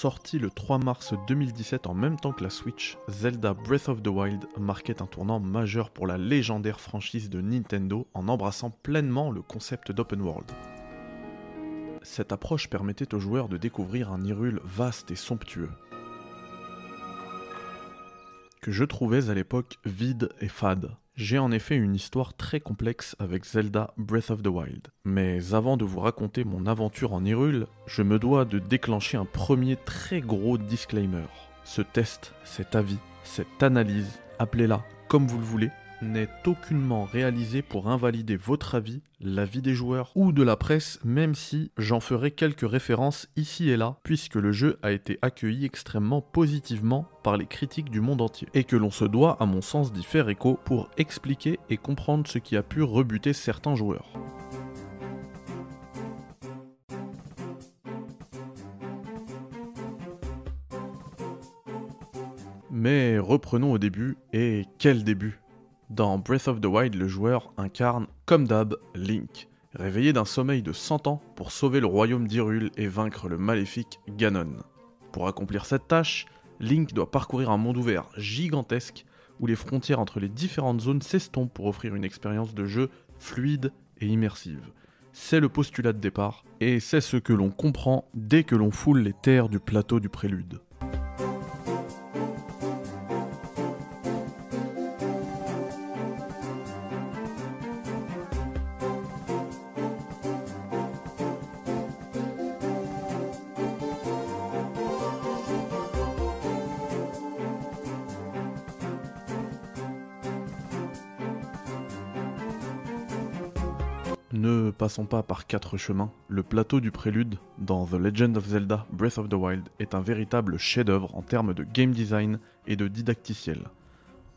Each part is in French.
Sorti le 3 mars 2017 en même temps que la Switch, Zelda Breath of the Wild marquait un tournant majeur pour la légendaire franchise de Nintendo en embrassant pleinement le concept d'open world. Cette approche permettait aux joueurs de découvrir un Hyrule vaste et somptueux, que je trouvais à l'époque vide et fade. J'ai en effet une histoire très complexe avec Zelda Breath of the Wild. Mais avant de vous raconter mon aventure en Hyrule, je me dois de déclencher un premier très gros disclaimer. Ce test, cet avis, cette analyse, appelez-la comme vous le voulez, n'est aucunement réalisé pour invalider votre avis, l'avis des joueurs ou de la presse, même si j'en ferai quelques références ici et là, puisque le jeu a été accueilli extrêmement positivement par les critiques du monde entier, et que l'on se doit à mon sens d'y faire écho pour expliquer et comprendre ce qui a pu rebuter certains joueurs. Mais reprenons au début, et quel début? Dans Breath of the Wild, le joueur incarne, comme d'hab, Link, réveillé d'un sommeil de 100 ans pour sauver le royaume d'Hyrule et vaincre le maléfique Ganon. Pour accomplir cette tâche, Link doit parcourir un monde ouvert gigantesque où les frontières entre les différentes zones s'estompent pour offrir une expérience de jeu fluide et immersive. C'est le postulat de départ, et c'est ce que l'on comprend dès que l'on foule les terres du plateau du prélude. Pas par quatre chemins. Le plateau du prélude dans The Legend of Zelda Breath of the Wild est un véritable chef-d'œuvre en termes de game design et de didacticiel.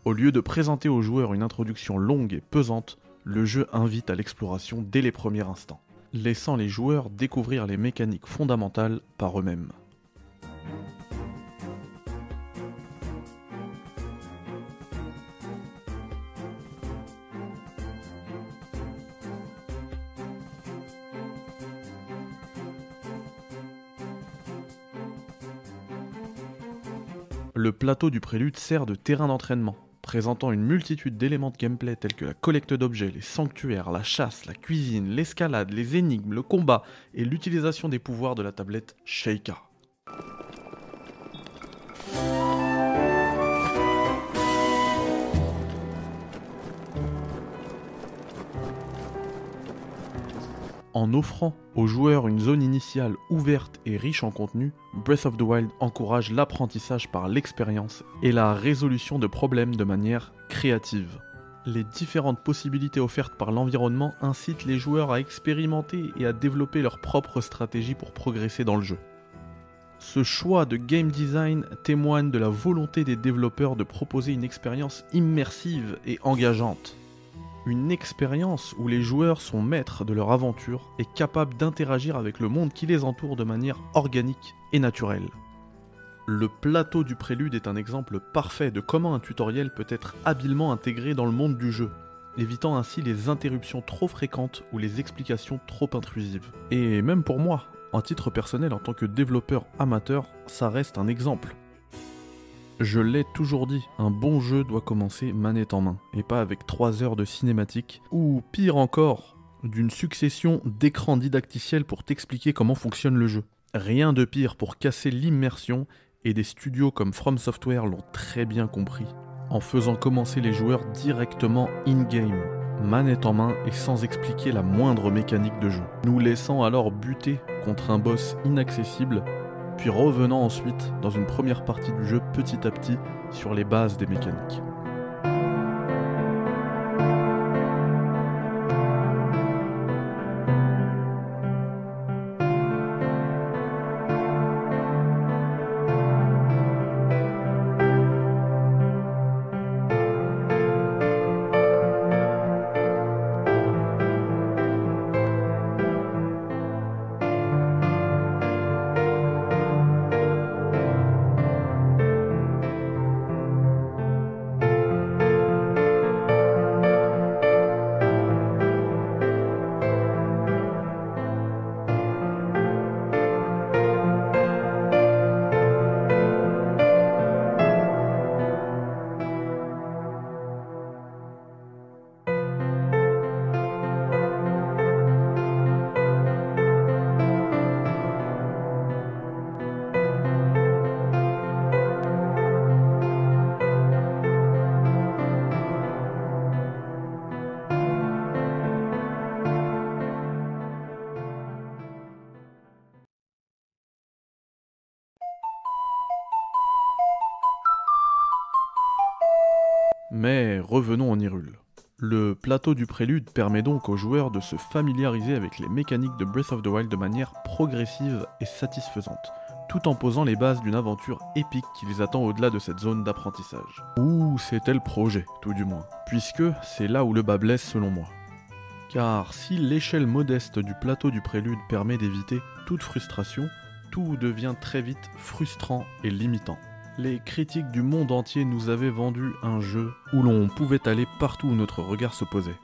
Au lieu de présenter aux joueurs une introduction longue et pesante, le jeu invite à l'exploration dès les premiers instants, laissant les joueurs découvrir les mécaniques fondamentales par eux-mêmes. Plateau du prélude sert de terrain d'entraînement, présentant une multitude d'éléments de gameplay tels que la collecte d'objets, les sanctuaires, la chasse, la cuisine, l'escalade, les énigmes, le combat et l'utilisation des pouvoirs de la tablette Sheikah. En offrant aux joueurs une zone initiale ouverte et riche en contenu, Breath of the Wild encourage l'apprentissage par l'expérience et la résolution de problèmes de manière créative. Les différentes possibilités offertes par l'environnement incitent les joueurs à expérimenter et à développer leur propre stratégie pour progresser dans le jeu. Ce choix de game design témoigne de la volonté des développeurs de proposer une expérience immersive et engageante une expérience où les joueurs sont maîtres de leur aventure et capables d'interagir avec le monde qui les entoure de manière organique et naturelle. Le plateau du prélude est un exemple parfait de comment un tutoriel peut être habilement intégré dans le monde du jeu, évitant ainsi les interruptions trop fréquentes ou les explications trop intrusives. Et même pour moi, en titre personnel en tant que développeur amateur, ça reste un exemple. Je l'ai toujours dit, un bon jeu doit commencer manette en main, et pas avec 3 heures de cinématique, ou pire encore, d'une succession d'écrans didacticiels pour t'expliquer comment fonctionne le jeu. Rien de pire pour casser l'immersion, et des studios comme From Software l'ont très bien compris, en faisant commencer les joueurs directement in-game, manette en main et sans expliquer la moindre mécanique de jeu, nous laissant alors buter contre un boss inaccessible puis revenant ensuite dans une première partie du jeu petit à petit sur les bases des mécaniques. Revenons en Hyrule. Le plateau du prélude permet donc aux joueurs de se familiariser avec les mécaniques de Breath of the Wild de manière progressive et satisfaisante, tout en posant les bases d'une aventure épique qui les attend au-delà de cette zone d'apprentissage. Ou c'était le projet, tout du moins, puisque c'est là où le bas blesse selon moi. Car si l'échelle modeste du plateau du prélude permet d'éviter toute frustration, tout devient très vite frustrant et limitant les critiques du monde entier nous avaient vendu un jeu où l'on pouvait aller partout où notre regard se posait.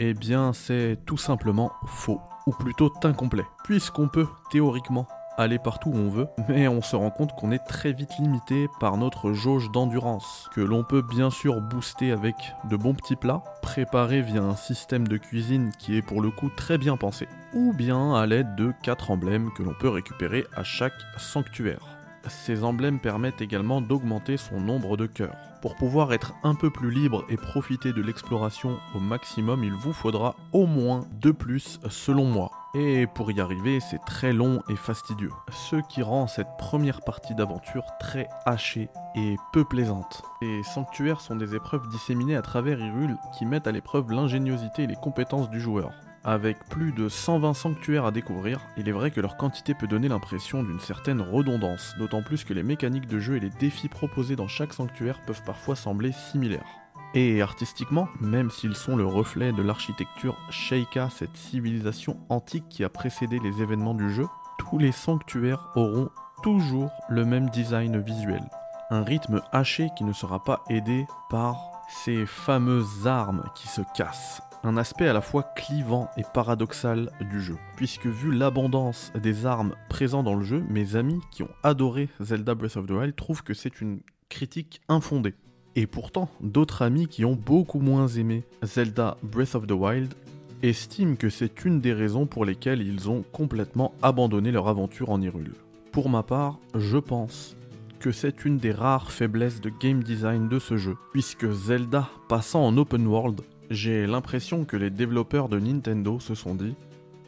Eh bien, c'est tout simplement faux, ou plutôt incomplet, puisqu'on peut, théoriquement, aller partout où on veut, mais on se rend compte qu'on est très vite limité par notre jauge d'endurance, que l'on peut bien sûr booster avec de bons petits plats, préparés via un système de cuisine qui est pour le coup très bien pensé, ou bien à l'aide de 4 emblèmes que l'on peut récupérer à chaque sanctuaire. Ces emblèmes permettent également d'augmenter son nombre de cœurs. Pour pouvoir être un peu plus libre et profiter de l'exploration au maximum, il vous faudra au moins deux plus selon moi. Et pour y arriver, c'est très long et fastidieux. Ce qui rend cette première partie d'aventure très hachée et peu plaisante. Les sanctuaires sont des épreuves disséminées à travers Hyrule qui mettent à l'épreuve l'ingéniosité et les compétences du joueur. Avec plus de 120 sanctuaires à découvrir, il est vrai que leur quantité peut donner l'impression d'une certaine redondance, d'autant plus que les mécaniques de jeu et les défis proposés dans chaque sanctuaire peuvent parfois sembler similaires. Et artistiquement, même s'ils sont le reflet de l'architecture Sheikah, cette civilisation antique qui a précédé les événements du jeu, tous les sanctuaires auront toujours le même design visuel. Un rythme haché qui ne sera pas aidé par ces fameuses armes qui se cassent un aspect à la fois clivant et paradoxal du jeu. Puisque vu l'abondance des armes présentes dans le jeu, mes amis qui ont adoré Zelda Breath of the Wild trouvent que c'est une critique infondée. Et pourtant, d'autres amis qui ont beaucoup moins aimé Zelda Breath of the Wild estiment que c'est une des raisons pour lesquelles ils ont complètement abandonné leur aventure en Hyrule. Pour ma part, je pense que c'est une des rares faiblesses de game design de ce jeu, puisque Zelda passant en open world j'ai l'impression que les développeurs de Nintendo se sont dit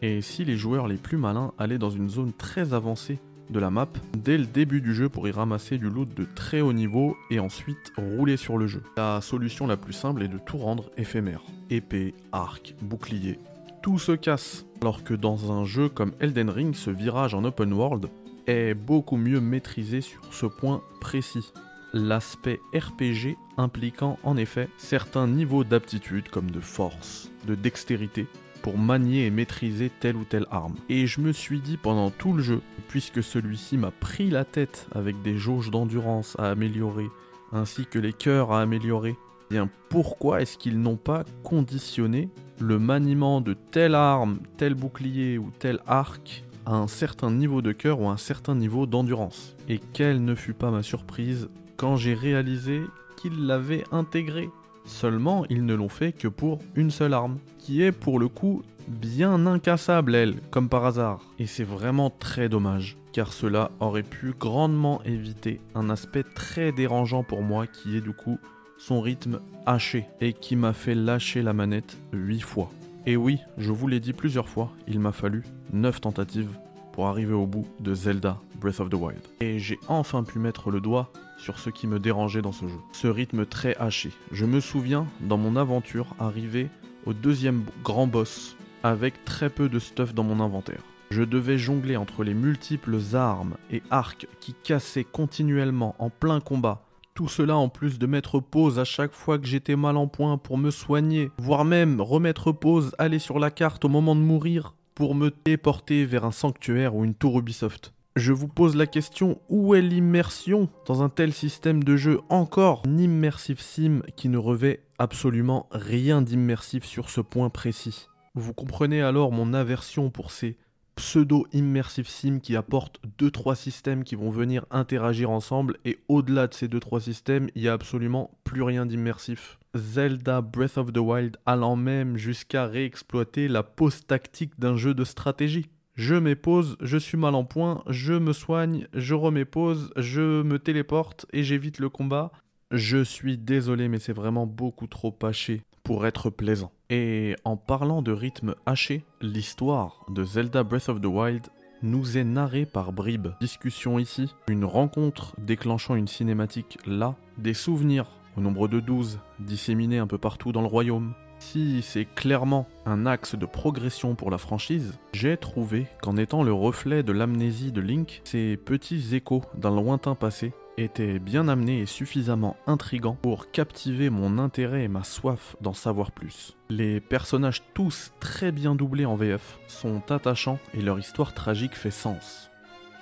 et si les joueurs les plus malins allaient dans une zone très avancée de la map dès le début du jeu pour y ramasser du loot de très haut niveau et ensuite rouler sur le jeu? La solution la plus simple est de tout rendre éphémère. Épée, arc, bouclier, tout se casse. Alors que dans un jeu comme Elden Ring, ce virage en open world est beaucoup mieux maîtrisé sur ce point précis l'aspect RPG impliquant en effet certains niveaux d'aptitude comme de force, de dextérité, pour manier et maîtriser telle ou telle arme. Et je me suis dit pendant tout le jeu, puisque celui-ci m'a pris la tête avec des jauges d'endurance à améliorer, ainsi que les cœurs à améliorer, eh bien pourquoi est-ce qu'ils n'ont pas conditionné le maniement de telle arme, tel bouclier ou tel arc à un certain niveau de cœur ou un certain niveau d'endurance? Et quelle ne fut pas ma surprise quand j'ai réalisé qu'ils l'avaient intégré. Seulement, ils ne l'ont fait que pour une seule arme, qui est pour le coup bien incassable, elle, comme par hasard. Et c'est vraiment très dommage, car cela aurait pu grandement éviter un aspect très dérangeant pour moi, qui est du coup son rythme haché, et qui m'a fait lâcher la manette 8 fois. Et oui, je vous l'ai dit plusieurs fois, il m'a fallu 9 tentatives pour arriver au bout de Zelda Breath of the Wild. Et j'ai enfin pu mettre le doigt sur ce qui me dérangeait dans ce jeu. Ce rythme très haché. Je me souviens, dans mon aventure, arriver au deuxième grand boss avec très peu de stuff dans mon inventaire. Je devais jongler entre les multiples armes et arcs qui cassaient continuellement en plein combat. Tout cela en plus de mettre pause à chaque fois que j'étais mal en point pour me soigner, voire même remettre pause, aller sur la carte au moment de mourir pour me téléporter vers un sanctuaire ou une tour Ubisoft. Je vous pose la question, où est l'immersion dans un tel système de jeu Encore un immersive sim qui ne revêt absolument rien d'immersif sur ce point précis? Vous comprenez alors mon aversion pour ces pseudo-immersive sim qui apportent 2-3 systèmes qui vont venir interagir ensemble et au-delà de ces 2-3 systèmes, il n'y a absolument plus rien d'immersif. Zelda Breath of the Wild allant même jusqu'à réexploiter la pause tactique d'un jeu de stratégie. Je pause, je suis mal en point, je me soigne, je remets pause, je me téléporte et j'évite le combat. Je suis désolé, mais c'est vraiment beaucoup trop haché pour être plaisant. Et en parlant de rythme haché, l'histoire de Zelda Breath of the Wild nous est narrée par bribes. Discussion ici, une rencontre déclenchant une cinématique là, des souvenirs au nombre de 12, disséminés un peu partout dans le royaume. Si c'est clairement un axe de progression pour la franchise, j'ai trouvé qu'en étant le reflet de l'amnésie de Link, ces petits échos d'un lointain passé étaient bien amenés et suffisamment intrigants pour captiver mon intérêt et ma soif d'en savoir plus. Les personnages tous très bien doublés en VF sont attachants et leur histoire tragique fait sens.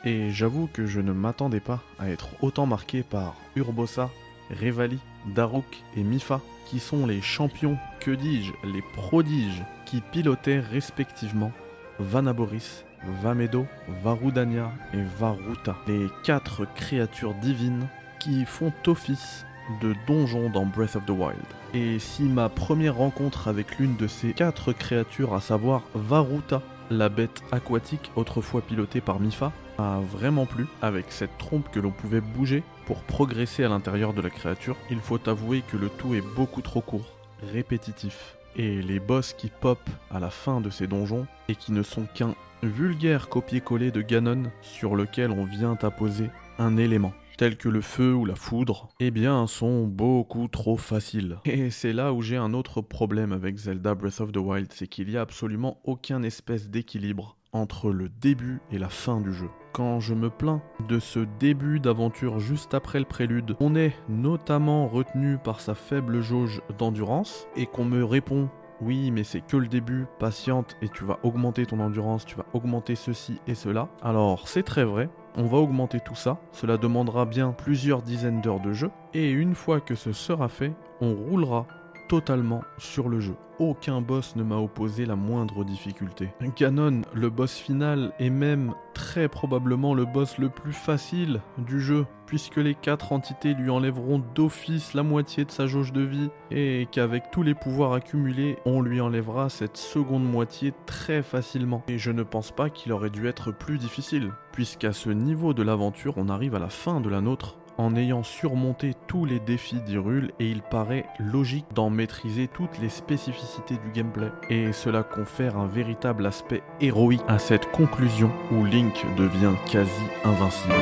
Et j'avoue que je ne m'attendais pas à être autant marqué par Urbosa, Revali, Daruk et Mifa, qui sont les champions, que dis-je, les prodiges, qui pilotaient respectivement Vanaboris, Vamedo, Varudania et Varuta, les quatre créatures divines qui font office de donjon dans Breath of the Wild. Et si ma première rencontre avec l'une de ces quatre créatures, à savoir Varuta, la bête aquatique autrefois pilotée par Mifa, a vraiment plu avec cette trompe que l'on pouvait bouger pour progresser à l'intérieur de la créature, il faut avouer que le tout est beaucoup trop court, répétitif. Et les boss qui pop à la fin de ces donjons et qui ne sont qu'un vulgaire copier-coller de Ganon sur lequel on vient apposer un élément tels que le feu ou la foudre, eh bien, sont beaucoup trop faciles. Et c'est là où j'ai un autre problème avec Zelda Breath of the Wild, c'est qu'il n'y a absolument aucun espèce d'équilibre entre le début et la fin du jeu. Quand je me plains de ce début d'aventure juste après le prélude, on est notamment retenu par sa faible jauge d'endurance et qu'on me répond oui, mais c'est que le début, patiente et tu vas augmenter ton endurance, tu vas augmenter ceci et cela. Alors, c'est très vrai, on va augmenter tout ça, cela demandera bien plusieurs dizaines d'heures de jeu, et une fois que ce sera fait, on roulera totalement sur le jeu. Aucun boss ne m'a opposé la moindre difficulté. Ganon, le boss final, est même très probablement le boss le plus facile du jeu, puisque les quatre entités lui enlèveront d'office la moitié de sa jauge de vie, et qu'avec tous les pouvoirs accumulés, on lui enlèvera cette seconde moitié très facilement. Et je ne pense pas qu'il aurait dû être plus difficile, puisqu'à ce niveau de l'aventure, on arrive à la fin de la nôtre en ayant surmonté tous les défis d'Hyrule et il paraît logique d'en maîtriser toutes les spécificités du gameplay. Et cela confère un véritable aspect héroïque à cette conclusion où Link devient quasi invincible.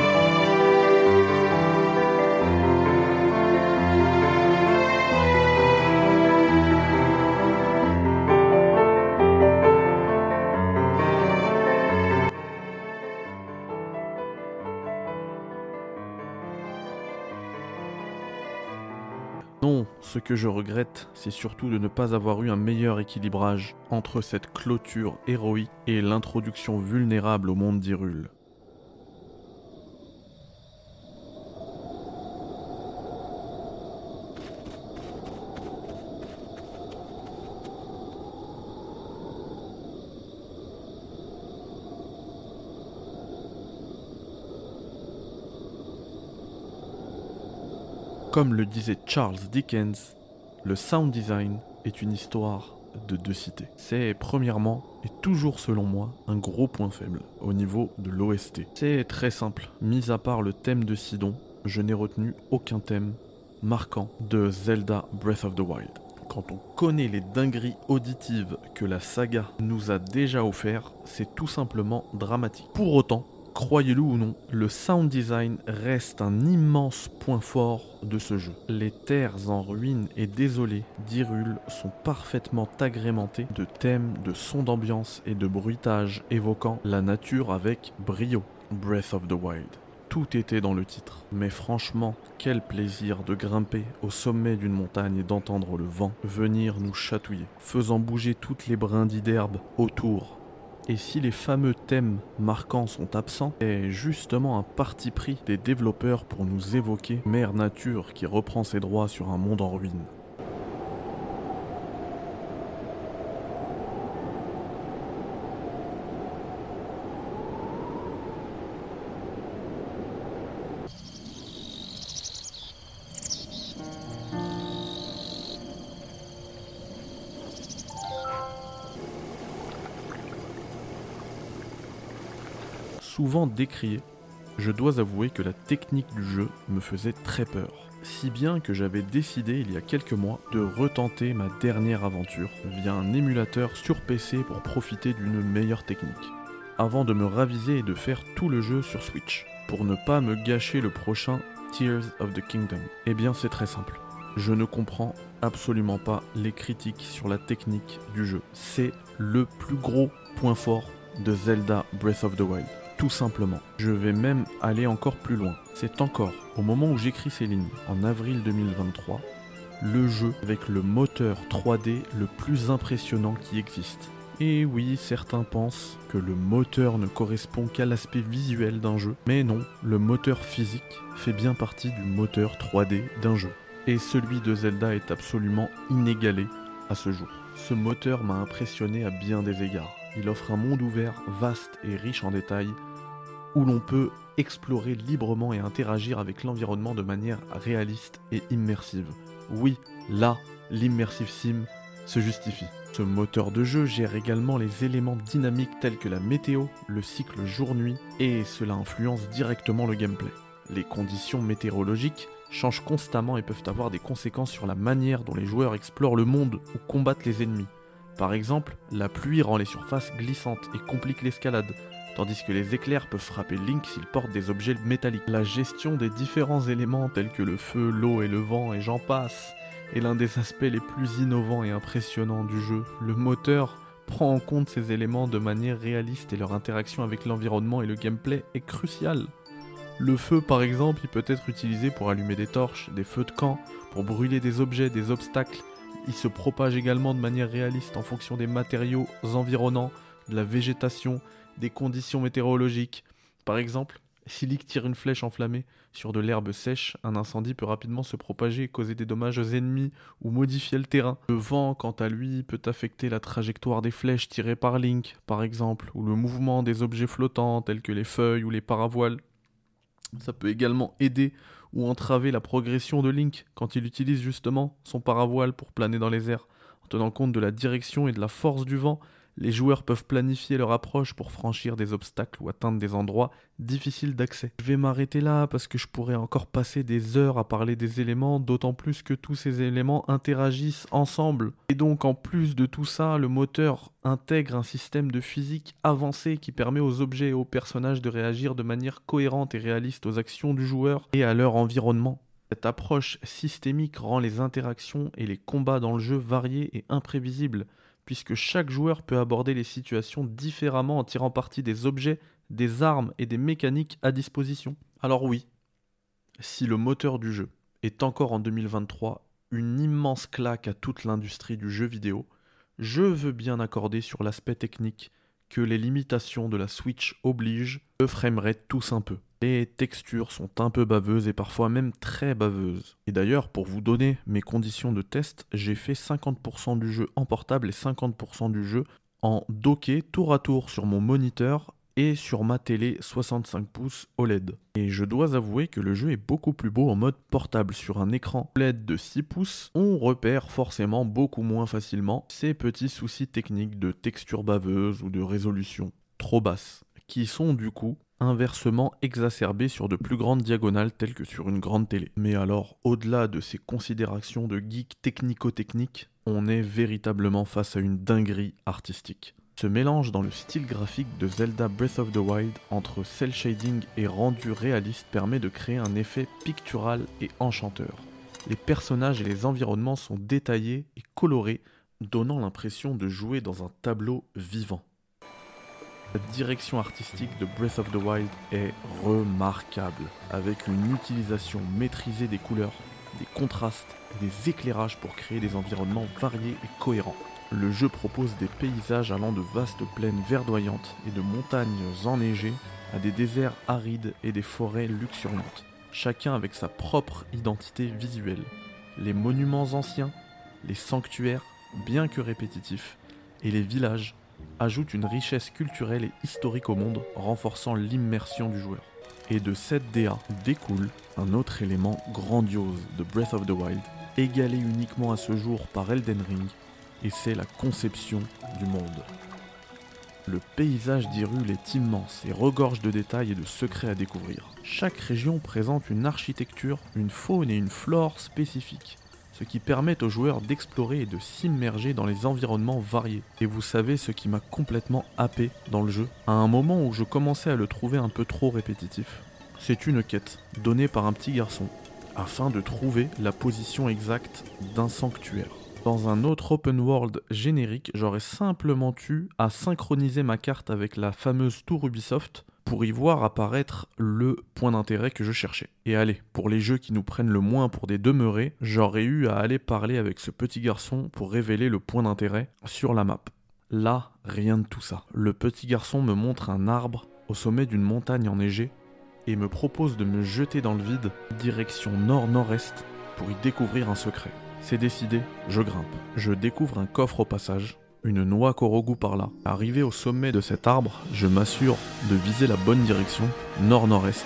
Que je regrette, c'est surtout de ne pas avoir eu un meilleur équilibrage entre cette clôture héroïque et l'introduction vulnérable au monde d'Hyrule. Comme le disait Charles Dickens, le sound design est une histoire de deux cités. C'est premièrement et toujours selon moi un gros point faible au niveau de l'OST. C'est très simple, mis à part le thème de Sidon, je n'ai retenu aucun thème marquant de Zelda Breath of the Wild. Quand on connaît les dingueries auditives que la saga nous a déjà offert, c'est tout simplement dramatique. Pour autant, Croyez-le ou non, le sound design reste un immense point fort de ce jeu. Les terres en ruine et désolées d'Hyrule sont parfaitement agrémentées de thèmes, de sons d'ambiance et de bruitages évoquant la nature avec brio. Breath of the Wild. Tout était dans le titre. Mais franchement, quel plaisir de grimper au sommet d'une montagne et d'entendre le vent venir nous chatouiller, faisant bouger toutes les brindilles d'herbe autour et si les fameux thèmes marquants sont absents, est justement un parti pris des développeurs pour nous évoquer Mère Nature qui reprend ses droits sur un monde en ruine. Souvent décrié, je dois avouer que la technique du jeu me faisait très peur. Si bien que j'avais décidé il y a quelques mois de retenter ma dernière aventure via un émulateur sur PC pour profiter d'une meilleure technique. Avant de me raviser et de faire tout le jeu sur Switch. Pour ne pas me gâcher le prochain Tears of the Kingdom. Eh bien c'est très simple. je ne comprends absolument pas les critiques sur la technique du jeu. C'est le plus gros point fort de Zelda Breath of the Wild. Tout simplement. Je vais même aller encore plus loin. C'est encore, au moment où j'écris ces lignes, en avril 2023, le jeu avec le moteur 3D le plus impressionnant qui existe. Et oui, certains pensent que le moteur ne correspond qu'à l'aspect visuel d'un jeu, mais non, le moteur physique fait bien partie du moteur 3D d'un jeu. Et celui de Zelda est absolument inégalé à ce jour. Ce moteur m'a impressionné à bien des égards. Il offre un monde ouvert, vaste et riche en détails, où l'on peut explorer librement et interagir avec l'environnement de manière réaliste et immersive. Oui, là, l'immersive sim se justifie. Ce moteur de jeu gère également les éléments dynamiques tels que la météo, le cycle jour-nuit, et cela influence directement le gameplay. Les conditions météorologiques changent constamment et peuvent avoir des conséquences sur la manière dont les joueurs explorent le monde ou combattent les ennemis. Par exemple, la pluie rend les surfaces glissantes et complique l'escalade, tandis que les éclairs peuvent frapper Link s'il porte des objets métalliques. La gestion des différents éléments tels que le feu, l'eau et le vent et j'en passe est l'un des aspects les plus innovants et impressionnants du jeu. Le moteur prend en compte ces éléments de manière réaliste et leur interaction avec l'environnement et le gameplay est crucial. Le feu par exemple, il peut être utilisé pour allumer des torches, des feux de camp, pour brûler des objets, des obstacles. Il se propage également de manière réaliste en fonction des matériaux environnants, de la végétation, des conditions météorologiques. Par exemple, si Lick tire une flèche enflammée sur de l'herbe sèche, un incendie peut rapidement se propager et causer des dommages aux ennemis ou modifier le terrain. Le vent, quant à lui, peut affecter la trajectoire des flèches tirées par Link, par exemple, ou le mouvement des objets flottants tels que les feuilles ou les paravoiles. Ça peut également aider ou entraver la progression de Link quand il utilise justement son paravoile pour planer dans les airs, en tenant compte de la direction et de la force du vent les joueurs peuvent planifier leur approche pour franchir des obstacles ou atteindre des endroits difficiles d'accès. Je vais m'arrêter là parce que je pourrais encore passer des heures à parler des éléments, d'autant plus que tous ces éléments interagissent ensemble. Et donc en plus de tout ça, le moteur intègre un système de physique avancé qui permet aux objets et aux personnages de réagir de manière cohérente et réaliste aux actions du joueur et à leur environnement. Cette approche systémique rend les interactions et les combats dans le jeu variés et imprévisibles puisque chaque joueur peut aborder les situations différemment en tirant parti des objets, des armes et des mécaniques à disposition. Alors oui, si le moteur du jeu est encore en 2023 une immense claque à toute l'industrie du jeu vidéo, je veux bien accorder sur l'aspect technique que les limitations de la Switch obligent, le framerate tous un peu. Les textures sont un peu baveuses et parfois même très baveuses. Et d'ailleurs, pour vous donner mes conditions de test, j'ai fait 50% du jeu en portable et 50% du jeu en docké tour à tour sur mon moniteur et sur ma télé 65 pouces OLED. Et je dois avouer que le jeu est beaucoup plus beau en mode portable. Sur un écran OLED de 6 pouces, on repère forcément beaucoup moins facilement ces petits soucis techniques de texture baveuse ou de résolution trop basse, qui sont du coup inversement exacerbé sur de plus grandes diagonales telles que sur une grande télé. Mais alors, au-delà de ces considérations de geek technico-technique, on est véritablement face à une dinguerie artistique. Ce mélange dans le style graphique de Zelda Breath of the Wild entre cel shading et rendu réaliste permet de créer un effet pictural et enchanteur. Les personnages et les environnements sont détaillés et colorés, donnant l'impression de jouer dans un tableau vivant. La direction artistique de Breath of the Wild est remarquable, avec une utilisation maîtrisée des couleurs, des contrastes et des éclairages pour créer des environnements variés et cohérents. Le jeu propose des paysages allant de vastes plaines verdoyantes et de montagnes enneigées à des déserts arides et des forêts luxuriantes, chacun avec sa propre identité visuelle. Les monuments anciens, les sanctuaires, bien que répétitifs, et les villages ajoute une richesse culturelle et historique au monde, renforçant l'immersion du joueur. Et de cette DA découle un autre élément grandiose de Breath of the Wild, égalé uniquement à ce jour par Elden Ring, et c'est la conception du monde. Le paysage d'Hyrule est immense et regorge de détails et de secrets à découvrir. Chaque région présente une architecture, une faune et une flore spécifiques ce qui permet aux joueurs d'explorer et de s'immerger dans les environnements variés. Et vous savez ce qui m'a complètement happé dans le jeu, à un moment où je commençais à le trouver un peu trop répétitif. C'est une quête, donnée par un petit garçon, afin de trouver la position exacte d'un sanctuaire. Dans un autre open world générique, j'aurais simplement eu à synchroniser ma carte avec la fameuse tour Ubisoft pour y voir apparaître le point d'intérêt que je cherchais. Et allez, pour les jeux qui nous prennent le moins pour des demeurés, j'aurais eu à aller parler avec ce petit garçon pour révéler le point d'intérêt sur la map. Là, rien de tout ça. Le petit garçon me montre un arbre au sommet d'une montagne enneigée et me propose de me jeter dans le vide, direction nord-nord-est, pour y découvrir un secret. C'est décidé, je grimpe. Je découvre un coffre au passage, une noix Korogu par là. Arrivé au sommet de cet arbre, je m'assure de viser la bonne direction, nord-nord-est.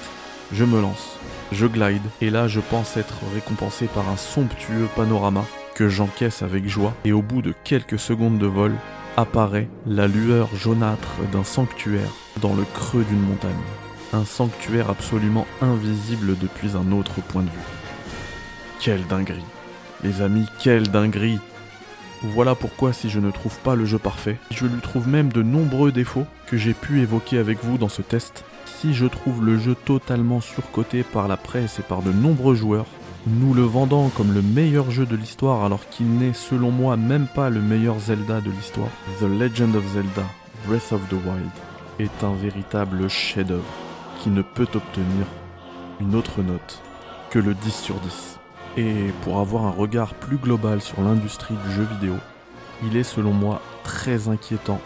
Je me lance, je glide, et là je pense être récompensé par un somptueux panorama que j'encaisse avec joie, et au bout de quelques secondes de vol, apparaît la lueur jaunâtre d'un sanctuaire dans le creux d'une montagne. Un sanctuaire absolument invisible depuis un autre point de vue. Quelle dinguerie Les amis, quelle dinguerie voilà pourquoi si je ne trouve pas le jeu parfait, je lui trouve même de nombreux défauts que j'ai pu évoquer avec vous dans ce test. Si je trouve le jeu totalement surcoté par la presse et par de nombreux joueurs, nous le vendant comme le meilleur jeu de l'histoire alors qu'il n'est selon moi même pas le meilleur Zelda de l'histoire, The Legend of Zelda Breath of the Wild est un véritable chef-d'œuvre qui ne peut obtenir une autre note que le 10 sur 10. Et pour avoir un regard plus global sur l'industrie du jeu vidéo, il est selon moi très inquiétant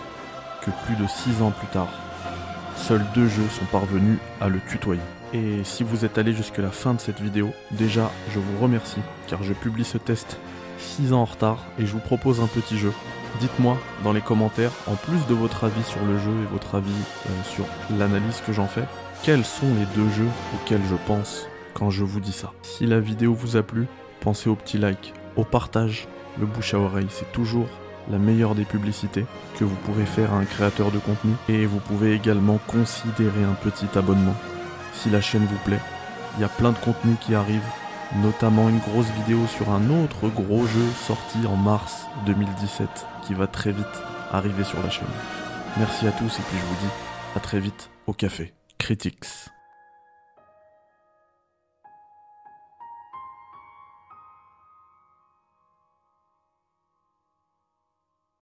que plus de 6 ans plus tard, seuls deux jeux sont parvenus à le tutoyer. Et si vous êtes allé jusque la fin de cette vidéo, déjà je vous remercie car je publie ce test 6 ans en retard et je vous propose un petit jeu. Dites-moi dans les commentaires, en plus de votre avis sur le jeu et votre avis euh, sur l'analyse que j'en fais, quels sont les deux jeux auxquels je pense quand je vous dis ça. Si la vidéo vous a plu, pensez au petit like, au partage, le bouche à oreille, c'est toujours la meilleure des publicités que vous pourrez faire à un créateur de contenu et vous pouvez également considérer un petit abonnement si la chaîne vous plaît. Il y a plein de contenus qui arrivent, notamment une grosse vidéo sur un autre gros jeu sorti en mars 2017 qui va très vite arriver sur la chaîne. Merci à tous et puis je vous dis à très vite au café. Critics.